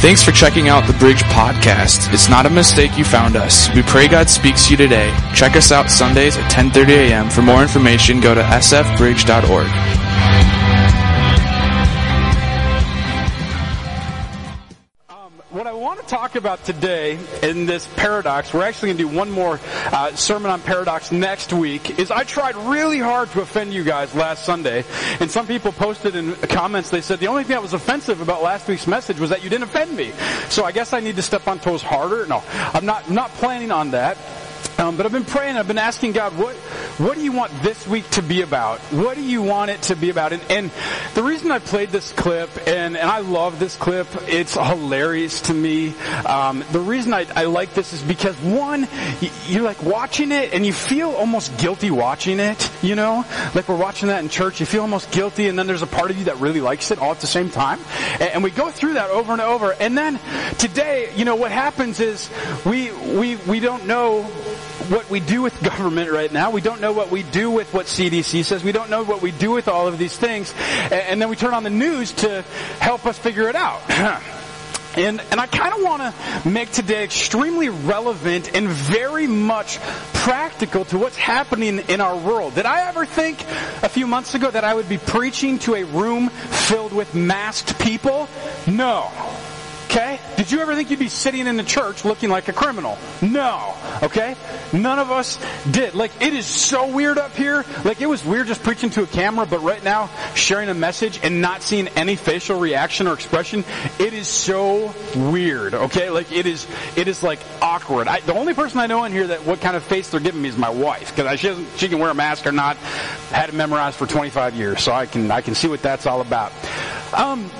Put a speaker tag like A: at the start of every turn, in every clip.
A: Thanks for checking out the Bridge Podcast. It's not a mistake you found us. We pray God speaks to you today. Check us out Sundays at 10:30 a.m. For more information, go to sfbridge.org.
B: want to talk about today in this paradox, we're actually going to do one more uh, sermon on paradox next week, is I tried really hard to offend you guys last Sunday. And some people posted in comments, they said the only thing that was offensive about last week's message was that you didn't offend me. So I guess I need to step on toes harder. No, I'm not, not planning on that. Um, but I've been praying. I've been asking God, what what do you want this week to be about? What do you want it to be about? And, and the reason I played this clip, and, and I love this clip, it's hilarious to me. Um, the reason I, I like this is because one, you're like watching it, and you feel almost guilty watching it. You know, like we're watching that in church. You feel almost guilty, and then there's a part of you that really likes it all at the same time. And, and we go through that over and over. And then today, you know, what happens is we we we don't know what we do with government right now. We don't know what we do with what CDC says. We don't know what we do with all of these things. And then we turn on the news to help us figure it out. And, and I kind of want to make today extremely relevant and very much practical to what's happening in our world. Did I ever think a few months ago that I would be preaching to a room filled with masked people? No. Okay? Did you ever think you'd be sitting in the church looking like a criminal? No. Okay? None of us did. Like, it is so weird up here. Like, it was weird just preaching to a camera, but right now, sharing a message and not seeing any facial reaction or expression, it is so weird. Okay? Like, it is, it is like awkward. I, the only person I know in here that what kind of face they're giving me is my wife, because she, doesn't, she can wear a mask or not. Had it memorized for 25 years, so I can, I can see what that's all about. Um,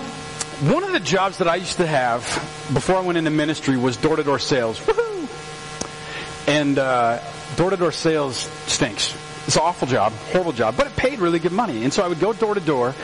B: one of the jobs that I used to have before I went into ministry was door-to-door sales. Woo-hoo! And uh, door-to-door sales stinks. It's an awful job, horrible job, but it paid really good money. And so I would go door to door,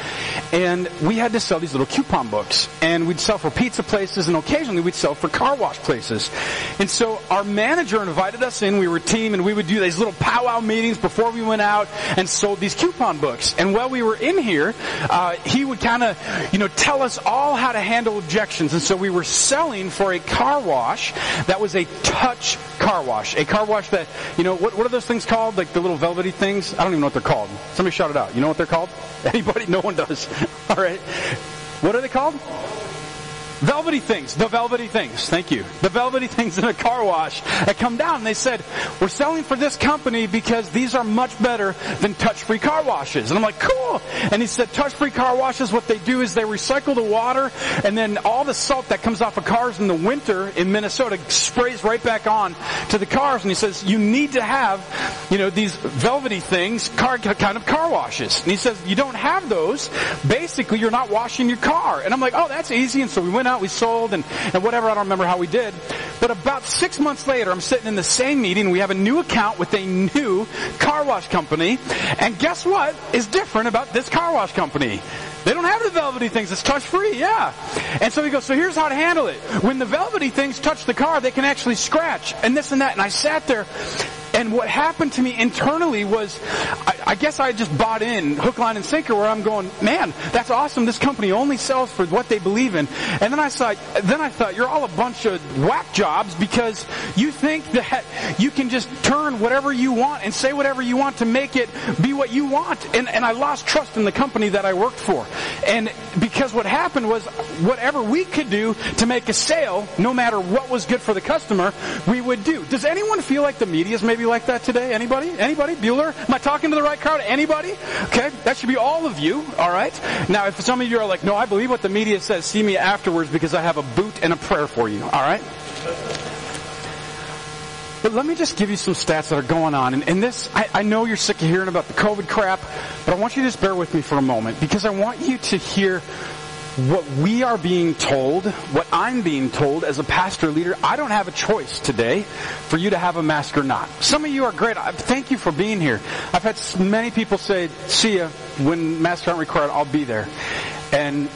B: and we had to sell these little coupon books. And we'd sell for pizza places, and occasionally we'd sell for car wash places. And so our manager invited us in. We were a team, and we would do these little powwow meetings before we went out and sold these coupon books. And while we were in here, uh, he would kind of, you know, tell us all how to handle objections. And so we were selling for a car wash that was a touch car wash, a car wash that, you know, what, what are those things called? Like the little things? I don't even know what they're called. Somebody shout it out. You know what they're called? Anybody? No one does. All right. What are they called? Velvety things. The velvety things. Thank you. The velvety things in a car wash that come down. And they said, we're selling for this company because these are much better than touch-free car washes. And I'm like, cool. And he said, touch-free car washes, what they do is they recycle the water and then all the salt that comes off of cars in the winter in Minnesota sprays right back on to the cars. And he says, you need to have, you know, these velvety things, car, kind of car washes. And he says, you don't have those. Basically, you're not washing your car. And I'm like, oh, that's easy. And so we went out, we sold, and, and whatever. I don't remember how we did. But about six months later, I'm sitting in the same meeting. We have a new account with a new car wash company. And guess what is different about this car wash company? They don't have the velvety things. It's touch free, yeah. And so he goes, so here's how to handle it. When the velvety things touch the car, they can actually scratch and this and that. And I sat there and what happened to me internally was, I, I, guess I just bought in hook, line, and sinker where I'm going, man, that's awesome. This company only sells for what they believe in. And then I thought, then I thought, you're all a bunch of whack jobs because you think that you can just turn whatever you want and say whatever you want to make it be what you want. And, and I lost trust in the company that I worked for. And because what happened was whatever we could do to make a sale, no matter what was good for the customer, we would do. Does anyone feel like the media's maybe like that today? Anybody? Anybody? Bueller? Am I talking to the right crowd? Anybody? Okay, that should be all of you, alright? Now, if some of you are like, no, I believe what the media says, see me afterwards because I have a boot and a prayer for you, alright? But let me just give you some stats that are going on. And, and this, I, I, know you're sick of hearing about the COVID crap, but I want you to just bear with me for a moment because I want you to hear what we are being told, what I'm being told as a pastor leader, I don't have a choice today for you to have a mask or not. Some of you are great. Thank you for being here. I've had many people say, see ya, when masks aren't required, I'll be there. And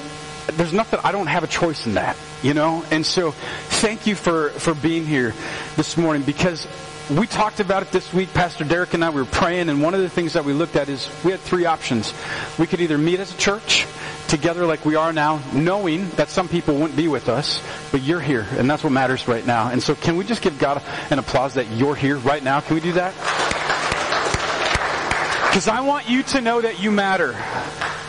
B: there's nothing, I don't have a choice in that, you know? And so thank you for, for being here this morning because we talked about it this week. Pastor Derek and I, we were praying, and one of the things that we looked at is we had three options. We could either meet as a church together like we are now, knowing that some people wouldn't be with us, but you're here, and that's what matters right now. And so can we just give God an applause that you're here right now? Can we do that? Because I want you to know that you matter.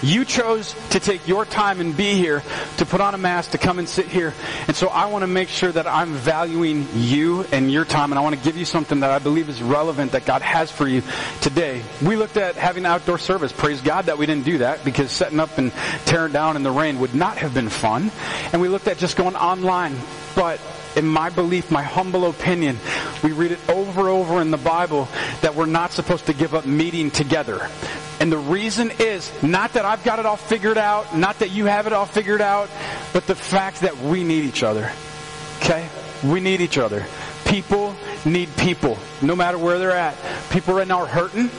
B: You chose to take your time and be here, to put on a mask, to come and sit here. And so I want to make sure that I'm valuing you and your time, and I want to give you something that I believe is relevant that God has for you today. We looked at having outdoor service. Praise God that we didn't do that because setting up and tearing down in the rain would not have been fun. And we looked at just going online. But in my belief, my humble opinion, we read it over and over in the Bible that we're not supposed to give up meeting together. And the reason is not that I've got it all figured out, not that you have it all figured out, but the fact that we need each other. Okay? We need each other. People need people, no matter where they're at. People right now are hurting.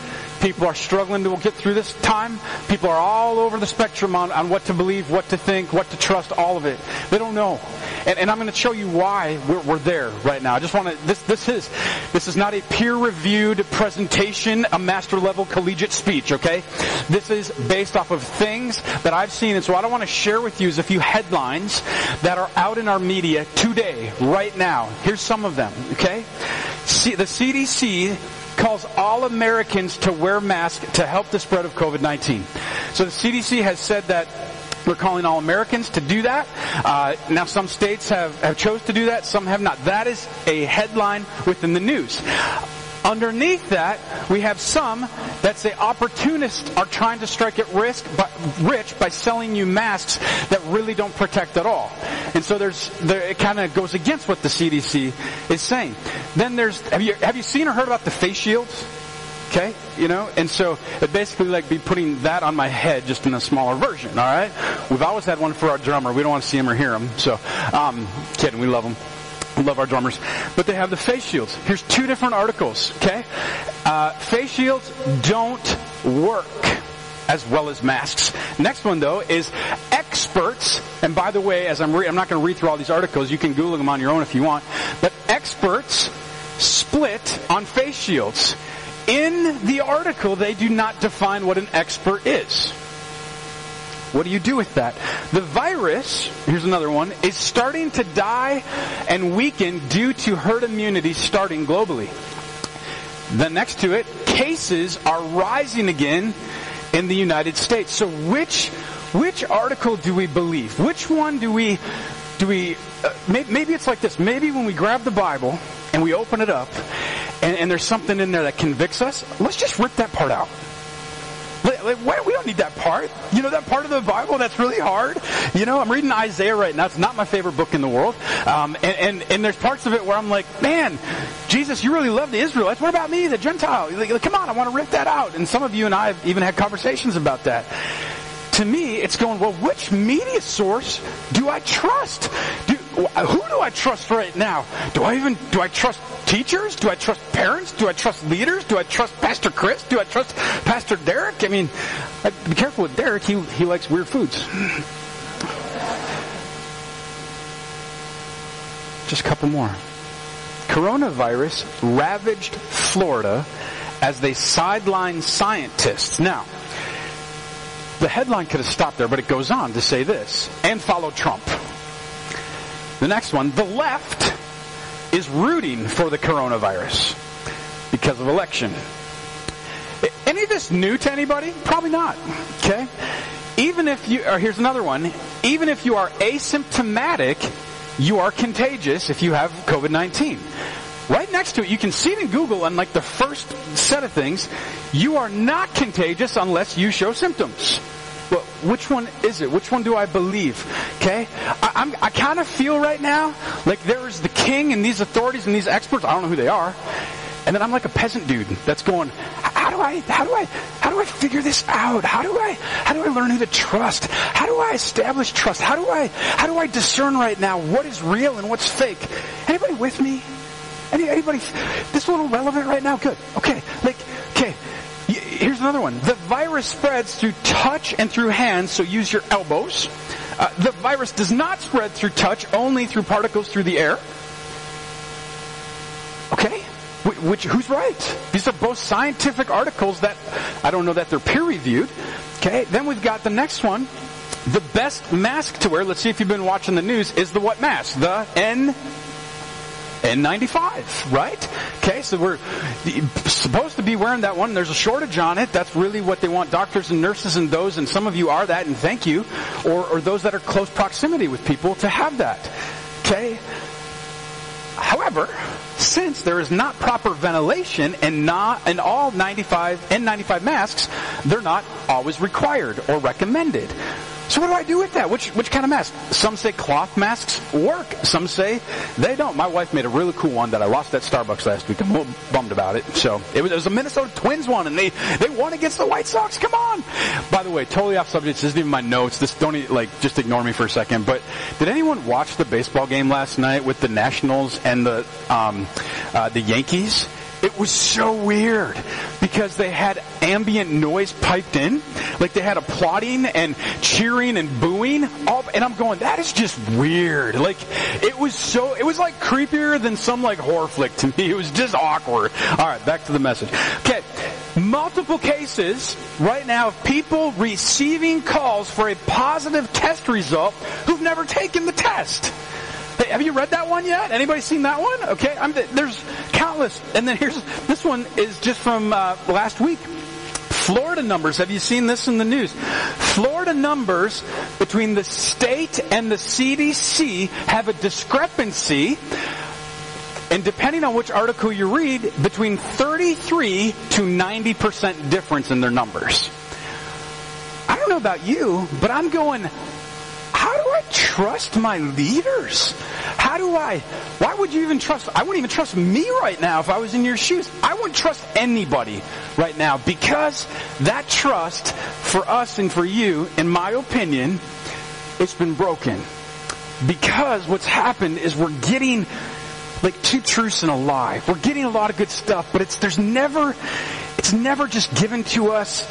B: People are struggling to get through this time. People are all over the spectrum on, on what to believe, what to think, what to trust, all of it. They don't know. And, and I'm going to show you why we're, we're there right now. I just want to, this, this is, this is not a peer-reviewed presentation, a master level collegiate speech, okay? This is based off of things that I've seen. And so what I want to share with you is a few headlines that are out in our media today, right now. Here's some of them, okay? See, the CDC calls all Americans to wear masks to help the spread of COVID-19. So the CDC has said that we're calling all Americans to do that. Uh, now, some states have, have chose to do that, some have not. That is a headline within the news. Underneath that, we have some that say opportunists are trying to strike it risk, but rich by selling you masks that really don't protect at all. And so there's, there, it kind of goes against what the CDC is saying. Then there's, have you, have you seen or heard about the face shields? Okay, you know, and so it basically like be putting that on my head just in a smaller version. All right, we've always had one for our drummer. We don't want to see him or hear him. So, um, kidding, we love him. Love our drummers. But they have the face shields. Here's two different articles, okay? Uh, face shields don't work as well as masks. Next one though is experts, and by the way, as I'm re- I'm not going to read through all these articles, you can Google them on your own if you want, but experts split on face shields. In the article, they do not define what an expert is. What do you do with that? The virus, here's another one, is starting to die and weaken due to herd immunity starting globally. Then next to it, cases are rising again in the United States. So which which article do we believe? Which one do we do we uh, maybe it's like this. Maybe when we grab the Bible and we open it up and, and there's something in there that convicts us, let's just rip that part out. Like, we don't need that part. You know, that part of the Bible that's really hard. You know, I'm reading Isaiah right now. It's not my favorite book in the world. Um, and, and, and there's parts of it where I'm like, man, Jesus, you really love the Israelites. What about me, the Gentile? Like, come on, I want to rip that out. And some of you and I have even had conversations about that to me, it's going, well, which media source do I trust? Who do I trust right now? Do I even, do I trust teachers? Do I trust parents? Do I trust leaders? Do I trust Pastor Chris? Do I trust Pastor Derek? I mean, be careful with Derek. He, he likes weird foods. Just a couple more. Coronavirus ravaged Florida as they sideline scientists. Now, the headline could have stopped there, but it goes on to say this, and follow Trump. The next one, the left is rooting for the coronavirus because of election. Any of this new to anybody? Probably not. Okay? Even if you, or here's another one, even if you are asymptomatic, you are contagious if you have COVID-19. Right next to it, you can see it in Google on like the first set of things, you are not contagious unless you show symptoms. Well, which one is it? Which one do I believe? Okay? I, I'm, I kind of feel right now like there's the king and these authorities and these experts, I don't know who they are, and then I'm like a peasant dude that's going, how do I, how do I, how do I figure this out? How do I, how do I learn who to trust? How do I establish trust? How do I, how do I discern right now what is real and what's fake? Anybody with me? Any, anybody, this little relevant right now? Good. Okay. Like. Here's another one. The virus spreads through touch and through hands, so use your elbows. Uh, the virus does not spread through touch, only through particles through the air. Okay? which who's right? These are both scientific articles that I don't know that they're peer reviewed. Okay, then we've got the next one. The best mask to wear, let's see if you've been watching the news, is the what mask? The N N95, right? Okay, so we're supposed to be wearing that one. There's a shortage on it. That's really what they want doctors and nurses and those, and some of you are that, and thank you, or, or those that are close proximity with people to have that. Okay? However, since there is not proper ventilation and not in all 95 N95 masks, they're not always required or recommended. So what do I do with that? Which which kind of mask? Some say cloth masks work. Some say they don't. My wife made a really cool one that I lost at Starbucks last week. I'm a bummed about it. So it was, it was a Minnesota Twins one, and they they won against the White Sox. Come on. By the way, totally off subject. This isn't even my notes. This don't like just ignore me for a second. But did anyone watch the baseball game last night with the Nationals and the um, uh, the Yankees? It was so weird because they had ambient noise piped in. Like they had applauding and cheering and booing. All, and I'm going, that is just weird. Like it was so, it was like creepier than some like horror flick to me. It was just awkward. Alright, back to the message. Okay. Multiple cases right now of people receiving calls for a positive test result who've never taken the test. Have you read that one yet? Anybody seen that one? Okay, I'm, there's countless. And then here's this one is just from uh, last week. Florida numbers. Have you seen this in the news? Florida numbers between the state and the CDC have a discrepancy. And depending on which article you read, between 33 to 90% difference in their numbers. I don't know about you, but I'm going, I trust my leaders? How do I, why would you even trust, I wouldn't even trust me right now if I was in your shoes. I wouldn't trust anybody right now because that trust for us and for you, in my opinion, it's been broken. Because what's happened is we're getting like two truths and a lie. We're getting a lot of good stuff, but it's, there's never, it's never just given to us,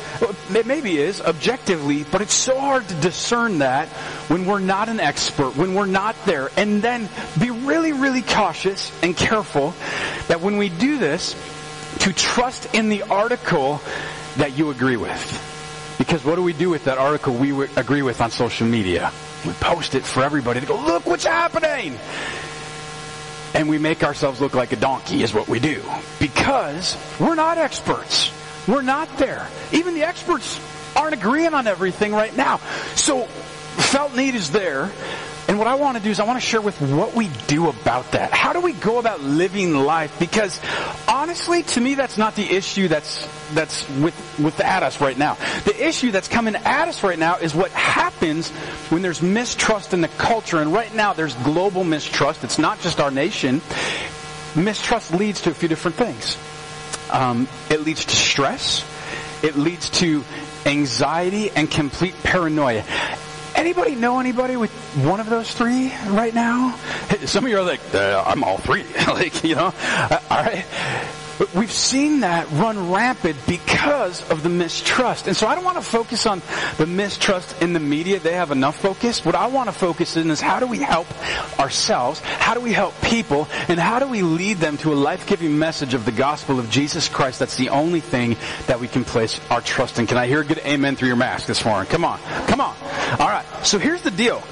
B: it maybe is, objectively, but it's so hard to discern that when we're not an expert, when we're not there. And then be really, really cautious and careful that when we do this, to trust in the article that you agree with. Because what do we do with that article we agree with on social media? We post it for everybody to go, look what's happening! And we make ourselves look like a donkey is what we do. Because we're not experts. We're not there. Even the experts aren't agreeing on everything right now. So felt need is there. And what I want to do is I want to share with what we do about that. How do we go about living life? Because honestly, to me, that's not the issue that's, that's with, with at us right now. The issue that's coming at us right now is what happens when there's mistrust in the culture. And right now there's global mistrust. It's not just our nation. Mistrust leads to a few different things. Um, it leads to stress. It leads to anxiety and complete paranoia. Anybody know anybody with one of those three right now? Some of you are like, uh, I'm all three. like, you know, uh, all right. But we've seen that run rampant because of the mistrust. And so I don't want to focus on the mistrust in the media. They have enough focus. What I want to focus in is how do we help ourselves? How do we help people? And how do we lead them to a life-giving message of the gospel of Jesus Christ? That's the only thing that we can place our trust in. Can I hear a good amen through your mask this morning? Come on. Come on. All right. So here's the deal.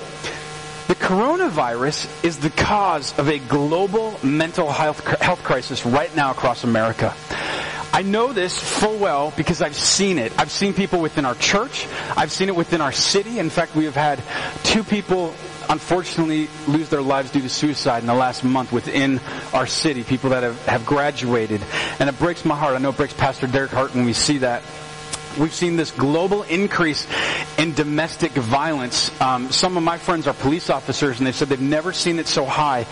B: The coronavirus is the cause of a global mental health, health crisis right now across America. I know this full well because I've seen it. I've seen people within our church. I've seen it within our city. In fact, we have had two people unfortunately lose their lives due to suicide in the last month within our city. People that have, have graduated. And it breaks my heart. I know it breaks Pastor Derek heart when we see that. We've seen this global increase in domestic violence. Um, some of my friends are police officers, and they said they've never seen it so high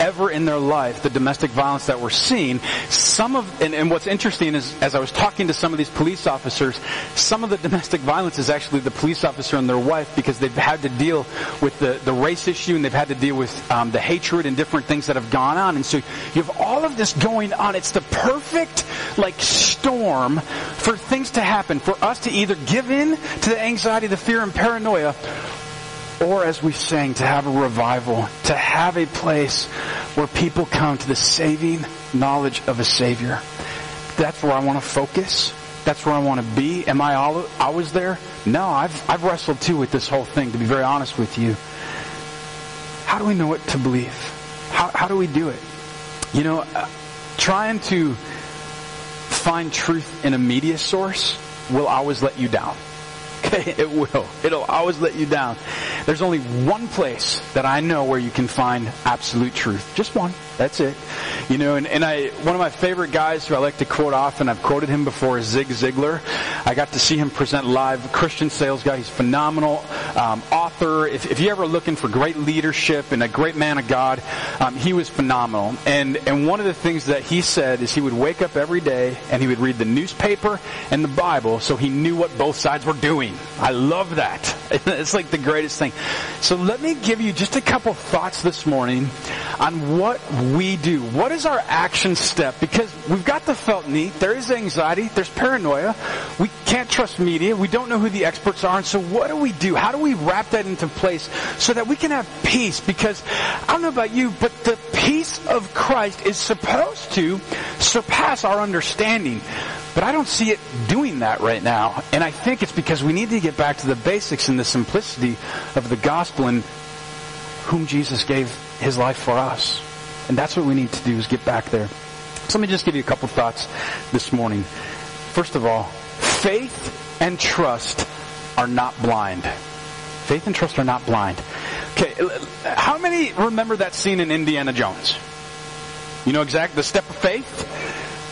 B: ever in their life. The domestic violence that we're seeing. Some of and, and what's interesting is, as I was talking to some of these police officers, some of the domestic violence is actually the police officer and their wife because they've had to deal with the the race issue and they've had to deal with um, the hatred and different things that have gone on. And so you have all of this going on. It's the perfect like storm for things to happen for us to either give in to the anxiety, the fear, and paranoia, or as we sang, to have a revival, to have a place where people come to the saving knowledge of a Savior. That's where I want to focus. That's where I want to be. Am I all, always there? No, I've, I've wrestled too with this whole thing, to be very honest with you. How do we know what to believe? How, how do we do it? You know, uh, trying to find truth in a media source will always let you down. Okay, it will. It'll always let you down. There's only one place that I know where you can find absolute truth. Just one. That's it. You know, and, and I, one of my favorite guys who I like to quote often, I've quoted him before, is Zig Ziglar. I got to see him present live. Christian sales guy. He's phenomenal. Um, author. If, if you're ever looking for great leadership and a great man of God, um, he was phenomenal. And, and one of the things that he said is he would wake up every day and he would read the newspaper and the Bible so he knew what both sides were doing. I love that. It's like the greatest thing. So let me give you just a couple thoughts this morning on what we do. What is our action step? Because we've got the felt need. There is anxiety. There's paranoia. We can't trust media. We don't know who the experts are. And so what do we do? How do we wrap that into place so that we can have peace? Because I don't know about you, but the peace of Christ is supposed to surpass our understanding. But I don't see it doing that right now. And I think it's because we need to get back to the basics and the simplicity of the gospel and whom Jesus gave his life for us. And that's what we need to do is get back there. So let me just give you a couple thoughts this morning. First of all, faith and trust are not blind. Faith and trust are not blind. Okay, how many remember that scene in Indiana Jones? You know exactly the step of faith?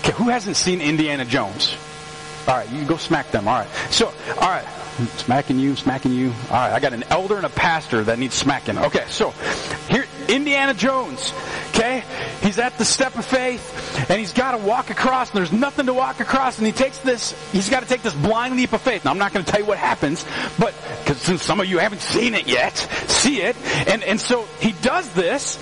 B: Okay, who hasn't seen Indiana Jones? All right, you go smack them. All right. So, all right. Smacking you, smacking you. All right, I got an elder and a pastor that needs smacking. Okay, so here, Indiana Jones. Okay, he's at the step of faith, and he's got to walk across, and there's nothing to walk across, and he takes this. He's got to take this blind leap of faith. Now, I'm not going to tell you what happens, but because since some of you haven't seen it yet, see it, and and so he does this,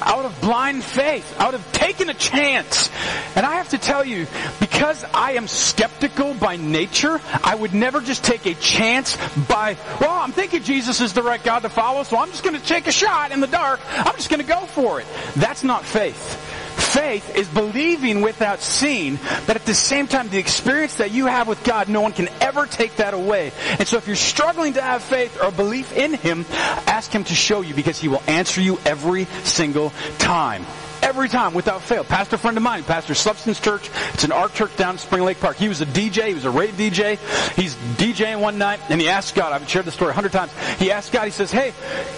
B: out of blind faith, out of taking a chance. And I have to tell you, because I am skeptical by nature, I would never just take a chance by, well, I'm thinking Jesus is the right God to follow, so I'm just going to take a shot in the dark. I'm just going to go for it. That's not faith. Faith is believing without seeing, but at the same time, the experience that you have with God, no one can ever take that away. And so if you're struggling to have faith or belief in Him, ask Him to show you because He will answer you every single time. Every time, without fail. Pastor friend of mine, Pastor Substance Church. It's an art church down in Spring Lake Park. He was a DJ. He was a rave DJ. He's DJing one night, and he asked God. I've shared the story a hundred times. He asked God. He says, "Hey,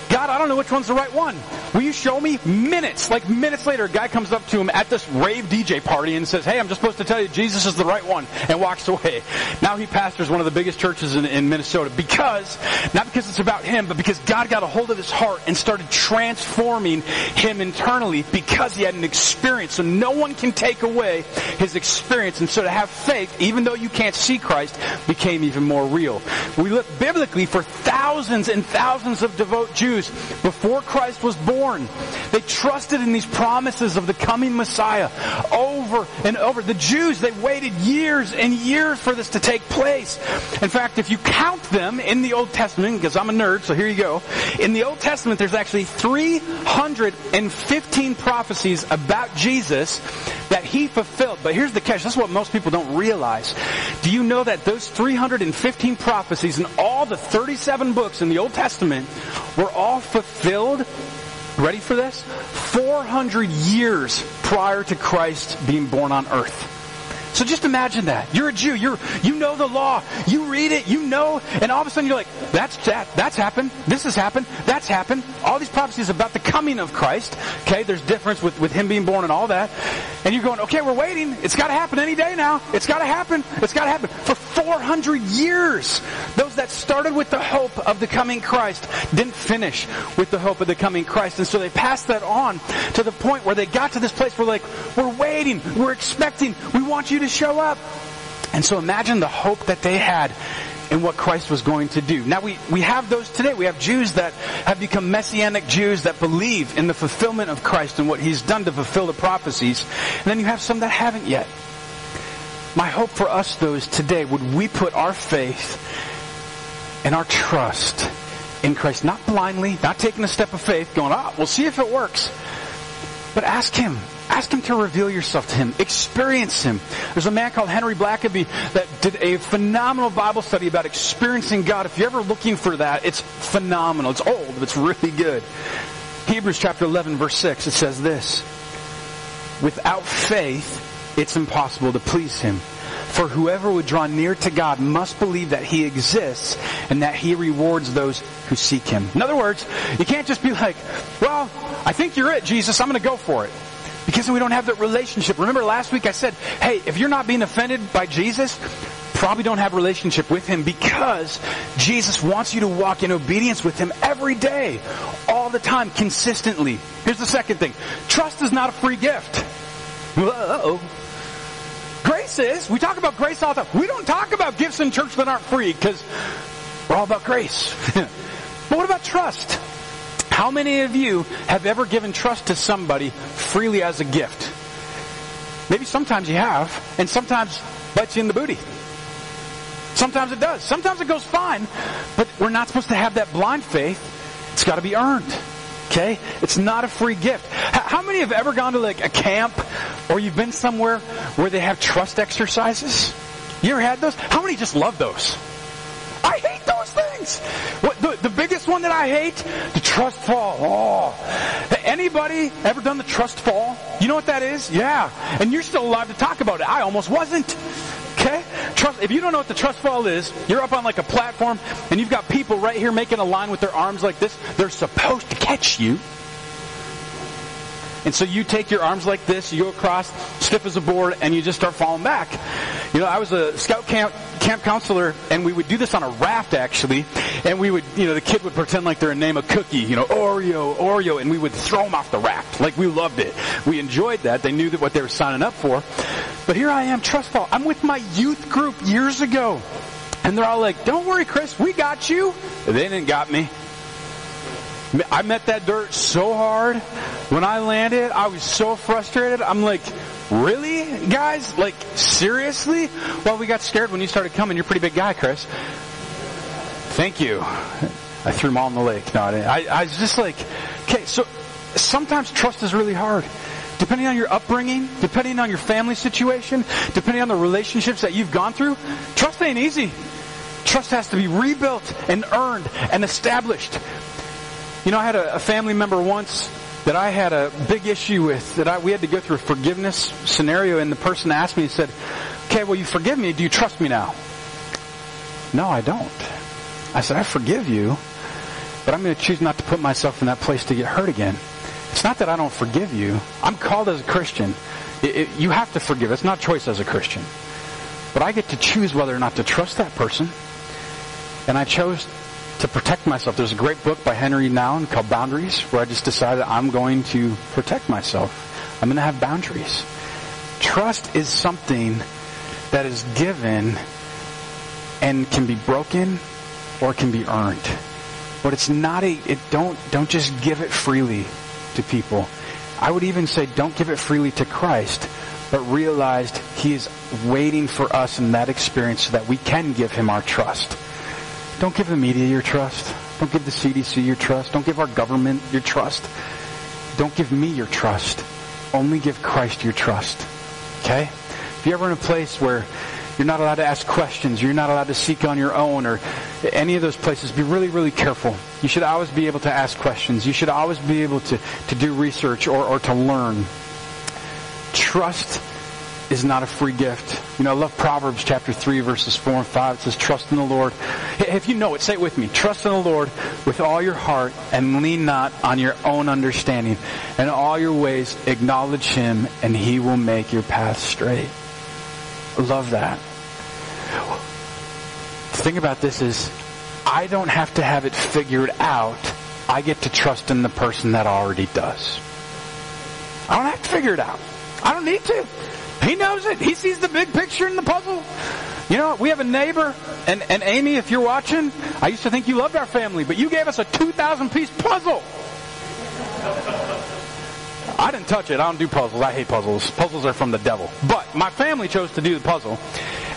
B: God, I don't know which one's the right one. Will you show me?" Minutes, like minutes later, a guy comes up to him at this rave DJ party and says, "Hey, I'm just supposed to tell you Jesus is the right one," and walks away. Now he pastors one of the biggest churches in, in Minnesota because, not because it's about him, but because God got a hold of his heart and started transforming him internally because because he had an experience. So no one can take away his experience. And so to have faith, even though you can't see Christ, became even more real. We look biblically for thousands and thousands of devout Jews before Christ was born. They trusted in these promises of the coming Messiah over and over. The Jews, they waited years and years for this to take place. In fact, if you count them in the Old Testament, because I'm a nerd, so here you go. In the Old Testament, there's actually 315 prophecies prophecies about Jesus that he fulfilled. But here's the catch. This is what most people don't realize. Do you know that those 315 prophecies and all the 37 books in the Old Testament were all fulfilled ready for this? 400 years prior to Christ being born on earth. So just imagine that. You're a Jew. You're, you know the law. You read it. You know. And all of a sudden you're like, that's, that, that's happened. This has happened. That's happened. All these prophecies about the coming of Christ. Okay. There's difference with, with him being born and all that. And you're going, okay, we're waiting. It's got to happen any day now. It's got to happen. It's got to happen. For 400 years, those that started with the hope of the coming Christ didn't finish with the hope of the coming Christ. And so they passed that on to the point where they got to this place where like, we're waiting. We're expecting. We want you to show up. And so imagine the hope that they had in what Christ was going to do. Now we, we have those today. We have Jews that have become messianic Jews that believe in the fulfillment of Christ and what he's done to fulfill the prophecies. And then you have some that haven't yet. My hope for us though is today would we put our faith and our trust in Christ, not blindly, not taking a step of faith, going, ah, we'll see if it works. But ask him. Ask him to reveal yourself to him. Experience him. There's a man called Henry Blackaby that did a phenomenal Bible study about experiencing God. If you're ever looking for that, it's phenomenal. It's old, but it's really good. Hebrews chapter 11 verse 6, it says this. Without faith, it's impossible to please him. For whoever would draw near to God must believe that He exists and that He rewards those who seek Him. In other words, you can't just be like, well, I think you're it, Jesus, I'm gonna go for it. Because we don't have that relationship. Remember last week I said, hey, if you're not being offended by Jesus, probably don't have a relationship with Him because Jesus wants you to walk in obedience with Him every day, all the time, consistently. Here's the second thing. Trust is not a free gift. Whoa. Grace is. We talk about grace all the time. We don't talk about gifts in church that aren't free because we're all about grace. but what about trust? How many of you have ever given trust to somebody freely as a gift? Maybe sometimes you have, and sometimes bites you in the booty. Sometimes it does. Sometimes it goes fine, but we're not supposed to have that blind faith. It's got to be earned. Okay? It's not a free gift. How many have ever gone to like a camp or you've been somewhere where they have trust exercises? You ever had those? How many just love those? I hate those things. What, the, the biggest one that I hate, the trust fall. Oh. Anybody ever done the trust fall? You know what that is? Yeah. And you're still alive to talk about it. I almost wasn't. Okay? Trust, if you don't know what the trust fall is, you're up on like a platform and you've got people right here making a line with their arms like this. They're supposed to catch you. And so you take your arms like this, you go across, stiff as a board, and you just start falling back. You know, I was a scout camp, camp counselor, and we would do this on a raft actually, and we would, you know, the kid would pretend like they're a name a cookie, you know, Oreo, Oreo, and we would throw them off the raft. Like we loved it. We enjoyed that. They knew that what they were signing up for. But here I am, trust fall. I'm with my youth group years ago. And they're all like, don't worry, Chris, we got you. They didn't got me. I met that dirt so hard. When I landed, I was so frustrated. I'm like, really, guys? Like, seriously? Well, we got scared when you started coming. You're a pretty big guy, Chris. Thank you. I threw them all in the lake. No. I, I was just like, okay, so sometimes trust is really hard. Depending on your upbringing, depending on your family situation, depending on the relationships that you've gone through, trust ain't easy. Trust has to be rebuilt and earned and established. You know, I had a, a family member once that I had a big issue with, that I, we had to go through a forgiveness scenario, and the person asked me, he said, okay, well, you forgive me, do you trust me now? No, I don't. I said, I forgive you, but I'm going to choose not to put myself in that place to get hurt again. It's not that I don't forgive you. I'm called as a Christian. It, it, you have to forgive. It's not choice as a Christian. But I get to choose whether or not to trust that person. And I chose to protect myself. There's a great book by Henry Nouwen called Boundaries where I just decided I'm going to protect myself. I'm going to have boundaries. Trust is something that is given and can be broken or can be earned. But it's not a, it don't, don't just give it freely to people. I would even say don't give it freely to Christ, but realized He is waiting for us in that experience so that we can give Him our trust. Don't give the media your trust. Don't give the CDC your trust. Don't give our government your trust. Don't give me your trust. Only give Christ your trust. Okay? If you're ever in a place where you're not allowed to ask questions, you're not allowed to seek on your own, or any of those places, be really, really careful. You should always be able to ask questions. You should always be able to, to do research or, or to learn. Trust is not a free gift. You know, I love Proverbs chapter 3 verses 4 and 5. It says, trust in the Lord. If you know it, say it with me. Trust in the Lord with all your heart and lean not on your own understanding. In all your ways acknowledge Him and He will make your path straight. I love that. The thing about this is, I don't have to have it figured out. I get to trust in the person that already does. I don't have to figure it out. I don't need to. He knows it. He sees the big picture in the puzzle. You know, we have a neighbor, and, and Amy, if you're watching, I used to think you loved our family, but you gave us a 2,000 piece puzzle. I didn't touch it. I don't do puzzles. I hate puzzles. Puzzles are from the devil. But my family chose to do the puzzle.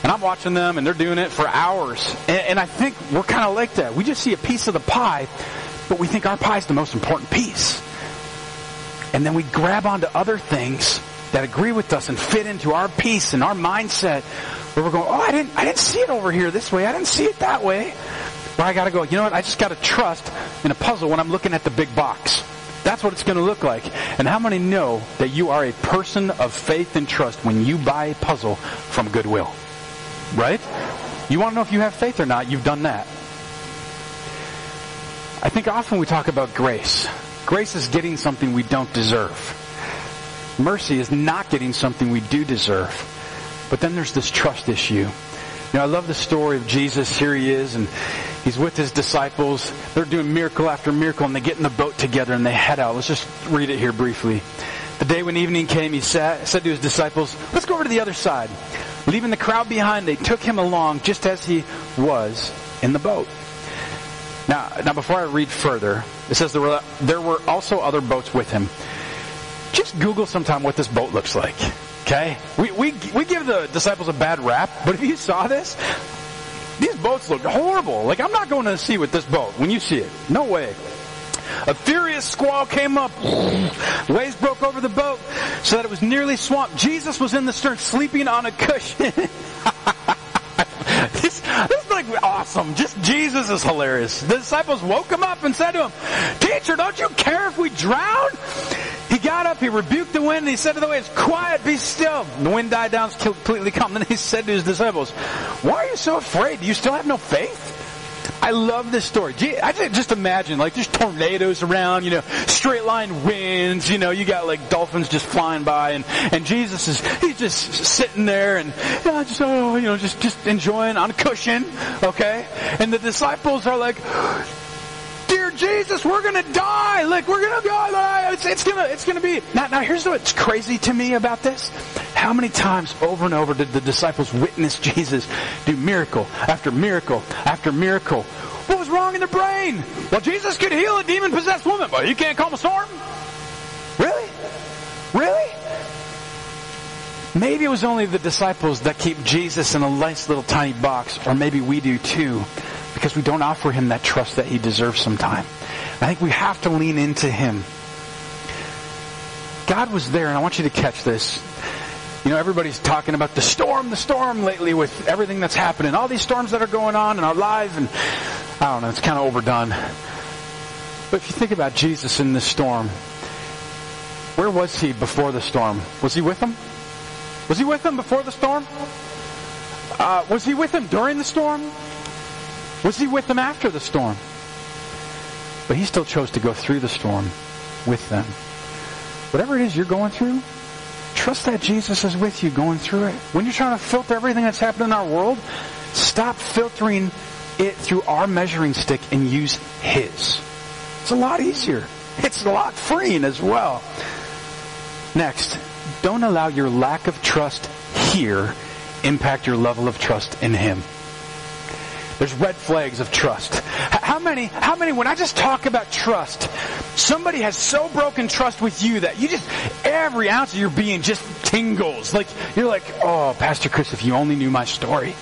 B: And I'm watching them and they're doing it for hours. And, and I think we're kind of like that. We just see a piece of the pie, but we think our pie is the most important piece. And then we grab onto other things that agree with us and fit into our peace and our mindset where we're going, oh, I didn't, I didn't see it over here this way. I didn't see it that way. Where I gotta go, you know what? I just gotta trust in a puzzle when I'm looking at the big box. That's what it's going to look like. And how many know that you are a person of faith and trust when you buy a puzzle from Goodwill? Right? You want to know if you have faith or not? You've done that. I think often we talk about grace. Grace is getting something we don't deserve. Mercy is not getting something we do deserve. But then there's this trust issue. You know, I love the story of Jesus. Here he is, and he's with his disciples. They're doing miracle after miracle, and they get in the boat together and they head out. Let's just read it here briefly. The day when evening came, he sat, said to his disciples, Let's go over to the other side. Leaving the crowd behind, they took him along just as he was in the boat. Now, now before I read further, it says there were, there were also other boats with him. Just Google sometime what this boat looks like. Okay? We, we, we give the disciples a bad rap, but if you saw this, these boats look horrible. Like, I'm not going to sea with this boat when you see it. No way. A furious squall came up. Waves broke over the boat so that it was nearly swamped. Jesus was in the stern sleeping on a cushion. this, this is like awesome. Just Jesus is hilarious. The disciples woke him up and said to him, Teacher, don't you care if we drown? Got up, he rebuked the wind, and he said to the waves, Quiet, be still. The wind died down, completely calm. Then he said to his disciples, Why are you so afraid? Do you still have no faith? I love this story. I just imagine like there's tornadoes around, you know, straight line winds, you know, you got like dolphins just flying by and, and Jesus is, he's just sitting there and, know, just, oh, you know, just, just enjoying on a cushion, okay? And the disciples are like, Jesus, we're gonna die. Like we're gonna die. It's, it's gonna, it's gonna be. Now, now here's what's crazy to me about this. How many times over and over did the disciples witness Jesus do miracle after miracle after miracle? What was wrong in their brain? Well, Jesus could heal a demon-possessed woman, but you can't calm a storm. Really? Really? Maybe it was only the disciples that keep Jesus in a nice little tiny box, or maybe we do too because we don't offer him that trust that he deserves sometime. I think we have to lean into him. God was there, and I want you to catch this. You know, everybody's talking about the storm, the storm lately with everything that's happening, all these storms that are going on in our lives, and I don't know, it's kind of overdone. But if you think about Jesus in this storm, where was he before the storm? Was he with them? Was he with them before the storm? Uh, was he with them during the storm? Was he with them after the storm? But he still chose to go through the storm with them. Whatever it is you're going through, trust that Jesus is with you going through it. When you're trying to filter everything that's happening in our world, stop filtering it through our measuring stick and use his. It's a lot easier. It's a lot freeing as well. Next, don't allow your lack of trust here impact your level of trust in him. There's red flags of trust. How many, how many, when I just talk about trust, somebody has so broken trust with you that you just, every ounce of your being just tingles. Like, you're like, oh, Pastor Chris, if you only knew my story.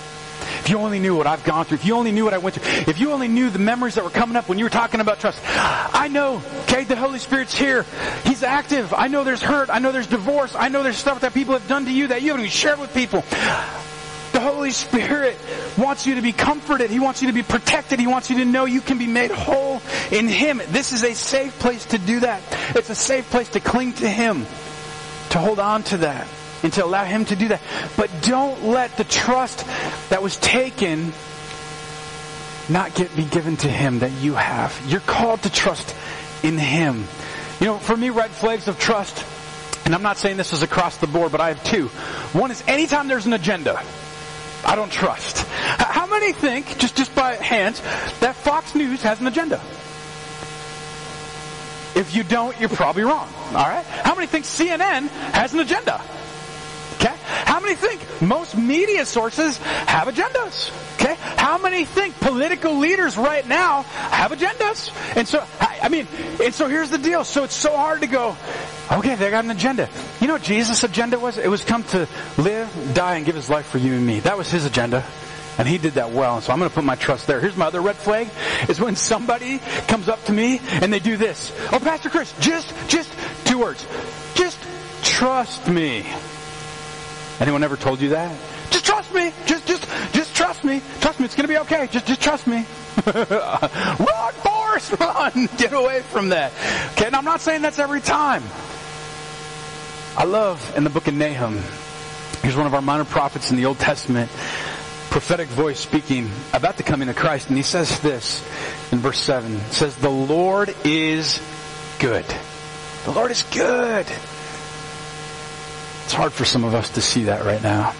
B: If you only knew what I've gone through, if you only knew what I went through, if you only knew the memories that were coming up when you were talking about trust. I know, okay, the Holy Spirit's here. He's active. I know there's hurt. I know there's divorce. I know there's stuff that people have done to you that you haven't even shared with people. Holy Spirit wants you to be comforted. He wants you to be protected. He wants you to know you can be made whole in Him. This is a safe place to do that. It's a safe place to cling to Him, to hold on to that, and to allow Him to do that. But don't let the trust that was taken not get be given to Him that you have. You're called to trust in Him. You know, for me, red flags of trust, and I'm not saying this is across the board, but I have two. One is anytime there's an agenda. I don't trust. How many think, just, just by hand, that Fox News has an agenda? If you don't, you're probably wrong. Alright? How many think CNN has an agenda? Okay? How many think most media sources have agendas? Okay? How many think political leaders right now have agendas? And so, I mean, and so here's the deal. So it's so hard to go, okay, they got an agenda. You know what Jesus' agenda was? It was come to live, die, and give his life for you and me. That was his agenda. And he did that well, and so I'm going to put my trust there. Here's my other red flag, is when somebody comes up to me and they do this. Oh, Pastor Chris, just, just Two words. Just trust me. Anyone ever told you that? Just trust me. Just, just, just trust me. Trust me. It's going to be okay. Just, just trust me. run, Forrest, run. Get away from that. Okay. And I'm not saying that's every time. I love in the book of Nahum. Here's one of our minor prophets in the Old Testament prophetic voice speaking about the coming of Christ. And he says this in verse 7. It says, The Lord is good. The Lord is good. It's hard for some of us to see that right now.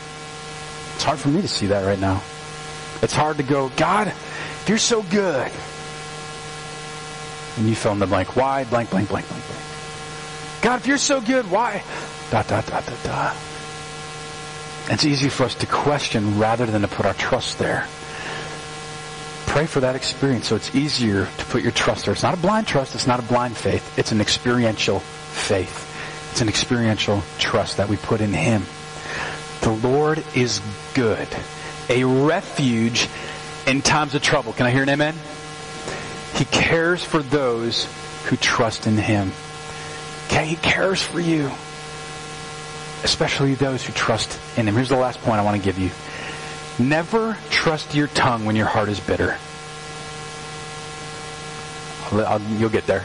B: It's hard for me to see that right now. It's hard to go, God, if you're so good. And you fill in the blank. Why? Blank, blank, blank, blank, blank. God, if you're so good, why? Dot, dot, dot, dot, dot. It's easy for us to question rather than to put our trust there. Pray for that experience so it's easier to put your trust there. It's not a blind trust, it's not a blind faith, it's an experiential faith. It's an experiential trust that we put in Him. The Lord is good, a refuge in times of trouble. Can I hear an amen? He cares for those who trust in Him. Okay, He cares for you especially those who trust in Him. Here's the last point I want to give you. Never trust your tongue when your heart is bitter. I'll, I'll, you'll get there.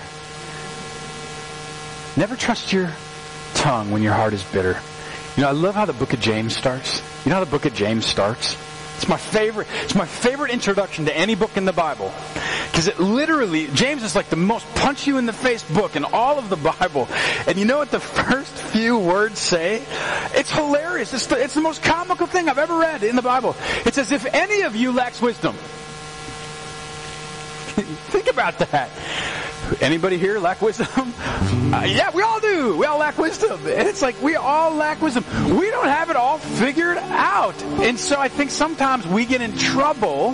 B: Never trust your tongue when your heart is bitter. You know, I love how the book of James starts. You know how the book of James starts? It's my favorite. It's my favorite introduction to any book in the Bible. Because it literally, James is like the most punch you in the face book in all of the Bible. And you know what the first few words say? It's hilarious. It's the, it's the most comical thing I've ever read in the Bible. It says, if any of you lacks wisdom. Think about that. Anybody here lack wisdom? Uh, yeah, we all do. We all lack wisdom. It's like we all lack wisdom. We don't have it all figured out. And so I think sometimes we get in trouble.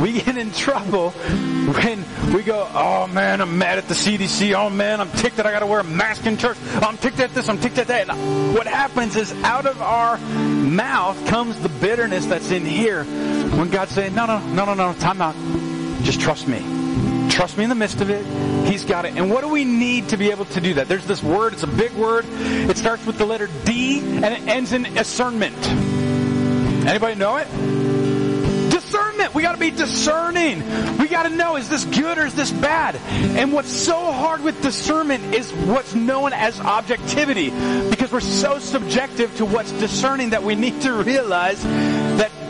B: We get in trouble when we go, oh man, I'm mad at the CDC. Oh man, I'm ticked that I gotta wear a mask in church. I'm ticked at this, I'm ticked at that. And what happens is out of our mouth comes the bitterness that's in here when God's saying, no, no, no, no, no, time out. Just trust me. Trust me in the midst of it. He's got it. And what do we need to be able to do that? There's this word, it's a big word. It starts with the letter D and it ends in discernment. Anybody know it? Discernment. We gotta be discerning. We gotta know, is this good or is this bad? And what's so hard with discernment is what's known as objectivity. Because we're so subjective to what's discerning that we need to realize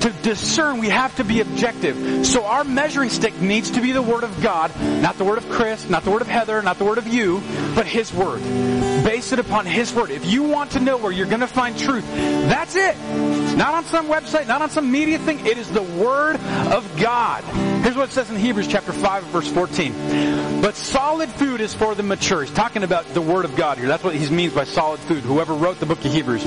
B: to discern, we have to be objective. So our measuring stick needs to be the Word of God, not the Word of Chris, not the Word of Heather, not the Word of you, but His Word. Base it upon His Word. If you want to know where you're going to find truth, that's it. Not on some website, not on some media thing. It is the Word of God. Here's what it says in Hebrews chapter 5 verse 14. But solid food is for the mature. He's talking about the Word of God here. That's what he means by solid food. Whoever wrote the book of Hebrews.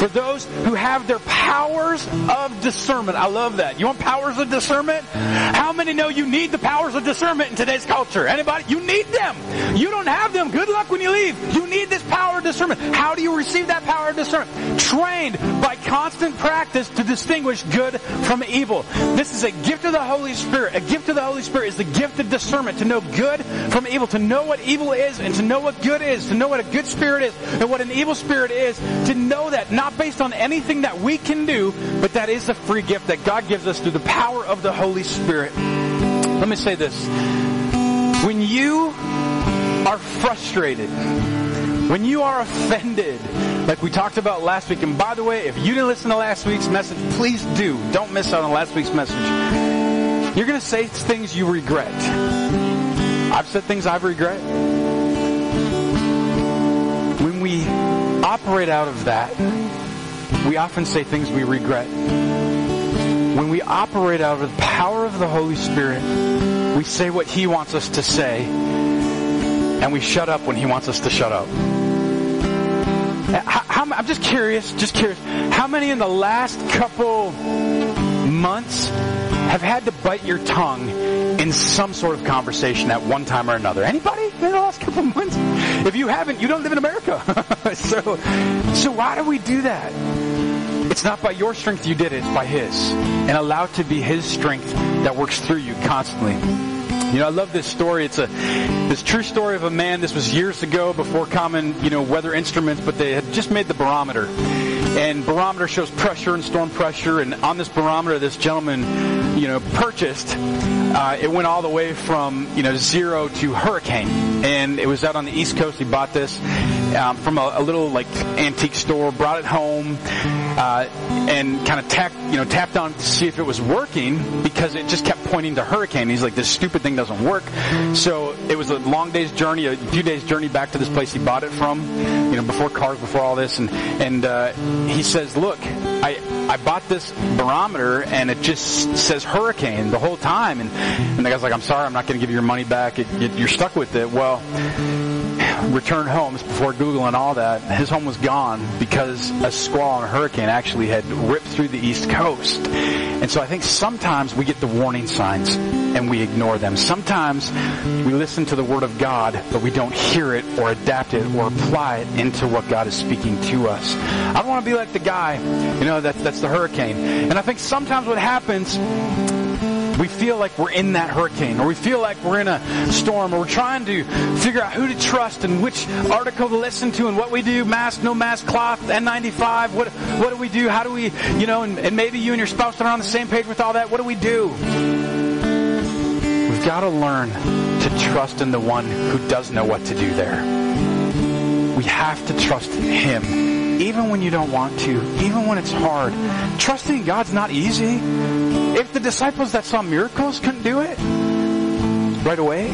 B: For those who have their powers of discernment discernment. I love that. You want powers of discernment? How many know you need the powers of discernment in today's culture? Anybody? You need them. You don't have them. Good luck when you leave. You need this power of discernment. How do you receive that power of discernment? Trained by constant practice to distinguish good from evil. This is a gift of the Holy Spirit. Gift of the Holy Spirit is the gift of discernment to know good from evil, to know what evil is and to know what good is, to know what a good spirit is and what an evil spirit is, to know that not based on anything that we can do, but that is a free gift that God gives us through the power of the Holy Spirit. Let me say this. When you are frustrated, when you are offended, like we talked about last week, and by the way, if you didn't listen to last week's message, please do. Don't miss out on last week's message. You're going to say things you regret. I've said things I've regret. When we operate out of that, we often say things we regret. When we operate out of the power of the Holy Spirit, we say what He wants us to say, and we shut up when He wants us to shut up. Uh, how, how, I'm just curious, just curious, how many in the last couple months have had to bite your tongue in some sort of conversation at one time or another? Anybody in the last couple of months? If you haven't, you don't live in America. so, so why do we do that? It's not by your strength you did it, it's by His. And allow it to be His strength that works through you constantly. You know, I love this story. It's a this true story of a man. This was years ago before common, you know, weather instruments, but they had just made the barometer. And barometer shows pressure and storm pressure. And on this barometer, this gentleman, you know, purchased. Uh, it went all the way from you know zero to hurricane, and it was out on the East Coast. He bought this um, from a, a, little like antique store, brought it home, uh, and kind of tapped you know tapped on to see if it was working because it just kept pointing to hurricane. He's like, this stupid thing doesn't work. So it was a long day's journey, a few days journey back to this place he bought it from, you know, before cars, before all this, and and uh, he says, look, I I bought this barometer and it just says hurricane the whole time, and and the guy's like, I'm sorry, I'm not going to give you your money back. It, it, you're stuck with it. Well returned home before Google and all that. His home was gone because a squall and a hurricane actually had ripped through the East Coast. And so I think sometimes we get the warning signs and we ignore them. Sometimes we listen to the Word of God, but we don't hear it or adapt it or apply it into what God is speaking to us. I don't want to be like the guy, you know, that, that's the hurricane. And I think sometimes what happens we feel like we're in that hurricane or we feel like we're in a storm or we're trying to figure out who to trust and which article to listen to and what we do, mask, no mask, cloth, N95, what, what do we do? How do we, you know, and, and maybe you and your spouse are on the same page with all that. What do we do? We've got to learn to trust in the one who does know what to do there. We have to trust Him even when you don't want to, even when it's hard. Trusting God's not easy. If the disciples that saw miracles couldn't do it right away,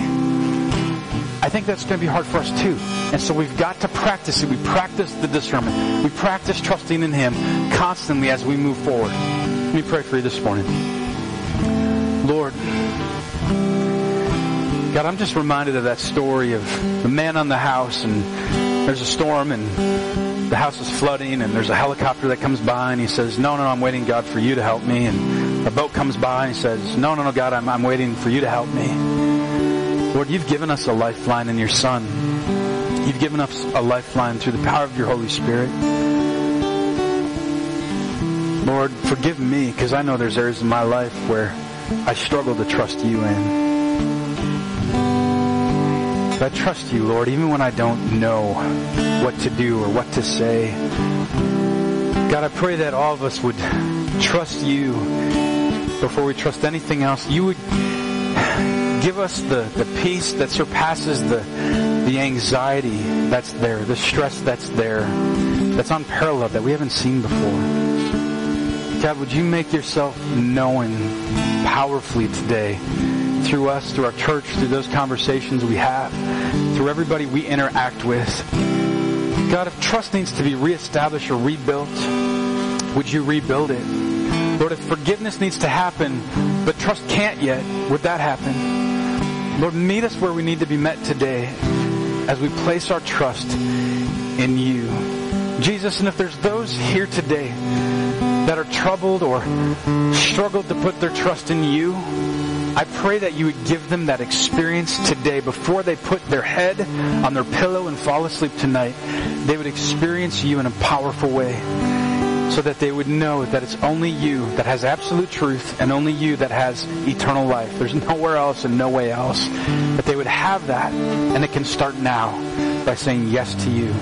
B: I think that's going to be hard for us too. And so we've got to practice it. We practice the discernment. We practice trusting in Him constantly as we move forward. Let me pray for you this morning. Lord, God, I'm just reminded of that story of the man on the house and there's a storm and the house is flooding and there's a helicopter that comes by and he says, no, no, no, I'm waiting, God, for you to help me. And a boat comes by and he says, no, no, no, God, I'm, I'm waiting for you to help me. Lord, you've given us a lifeline in your son. You've given us a lifeline through the power of your Holy Spirit. Lord, forgive me because I know there's areas in my life where I struggle to trust you in. I trust you, Lord, even when I don't know what to do or what to say. God, I pray that all of us would trust you before we trust anything else. You would give us the, the peace that surpasses the, the anxiety that's there, the stress that's there, that's unparalleled, that we haven't seen before. God, would you make yourself known powerfully today through us, through our church, through those conversations we have, through everybody we interact with. God, if trust needs to be reestablished or rebuilt, would you rebuild it? Lord, if forgiveness needs to happen, but trust can't yet, would that happen? Lord, meet us where we need to be met today as we place our trust in you. Jesus, and if there's those here today that are troubled or struggled to put their trust in you, I pray that you would give them that experience today before they put their head on their pillow and fall asleep tonight. They would experience you in a powerful way so that they would know that it's only you that has absolute truth and only you that has eternal life. There's nowhere else and no way else. That they would have that and it can start now by saying yes to you.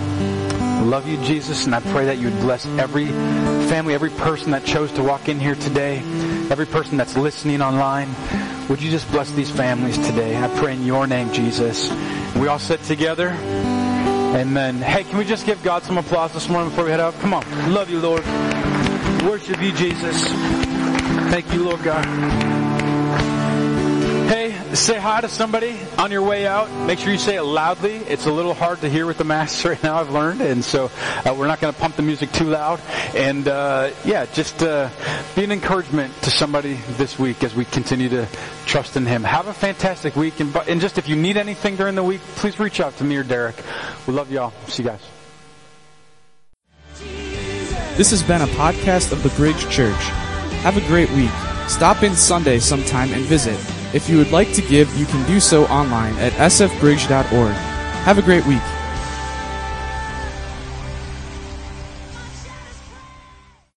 B: I love you, Jesus, and I pray that you would bless every family, every person that chose to walk in here today, every person that's listening online. Would you just bless these families today? I pray in your name, Jesus. We all sit together. Amen. Hey, can we just give God some applause this morning before we head out? Come on. Love you, Lord. Worship you, Jesus. Thank you, Lord God. Say hi to somebody on your way out. Make sure you say it loudly. It's a little hard to hear with the masks right now, I've learned. And so uh, we're not going to pump the music too loud. And uh, yeah, just uh, be an encouragement to somebody this week as we continue to trust in Him. Have a fantastic week. And, and just if you need anything during the week, please reach out to me or Derek. We love y'all. See you guys.
A: This has been a podcast of the Bridge Church. Have a great week. Stop in Sunday sometime and visit. If you would like to give, you can do so online at sfbridge.org. Have a great week.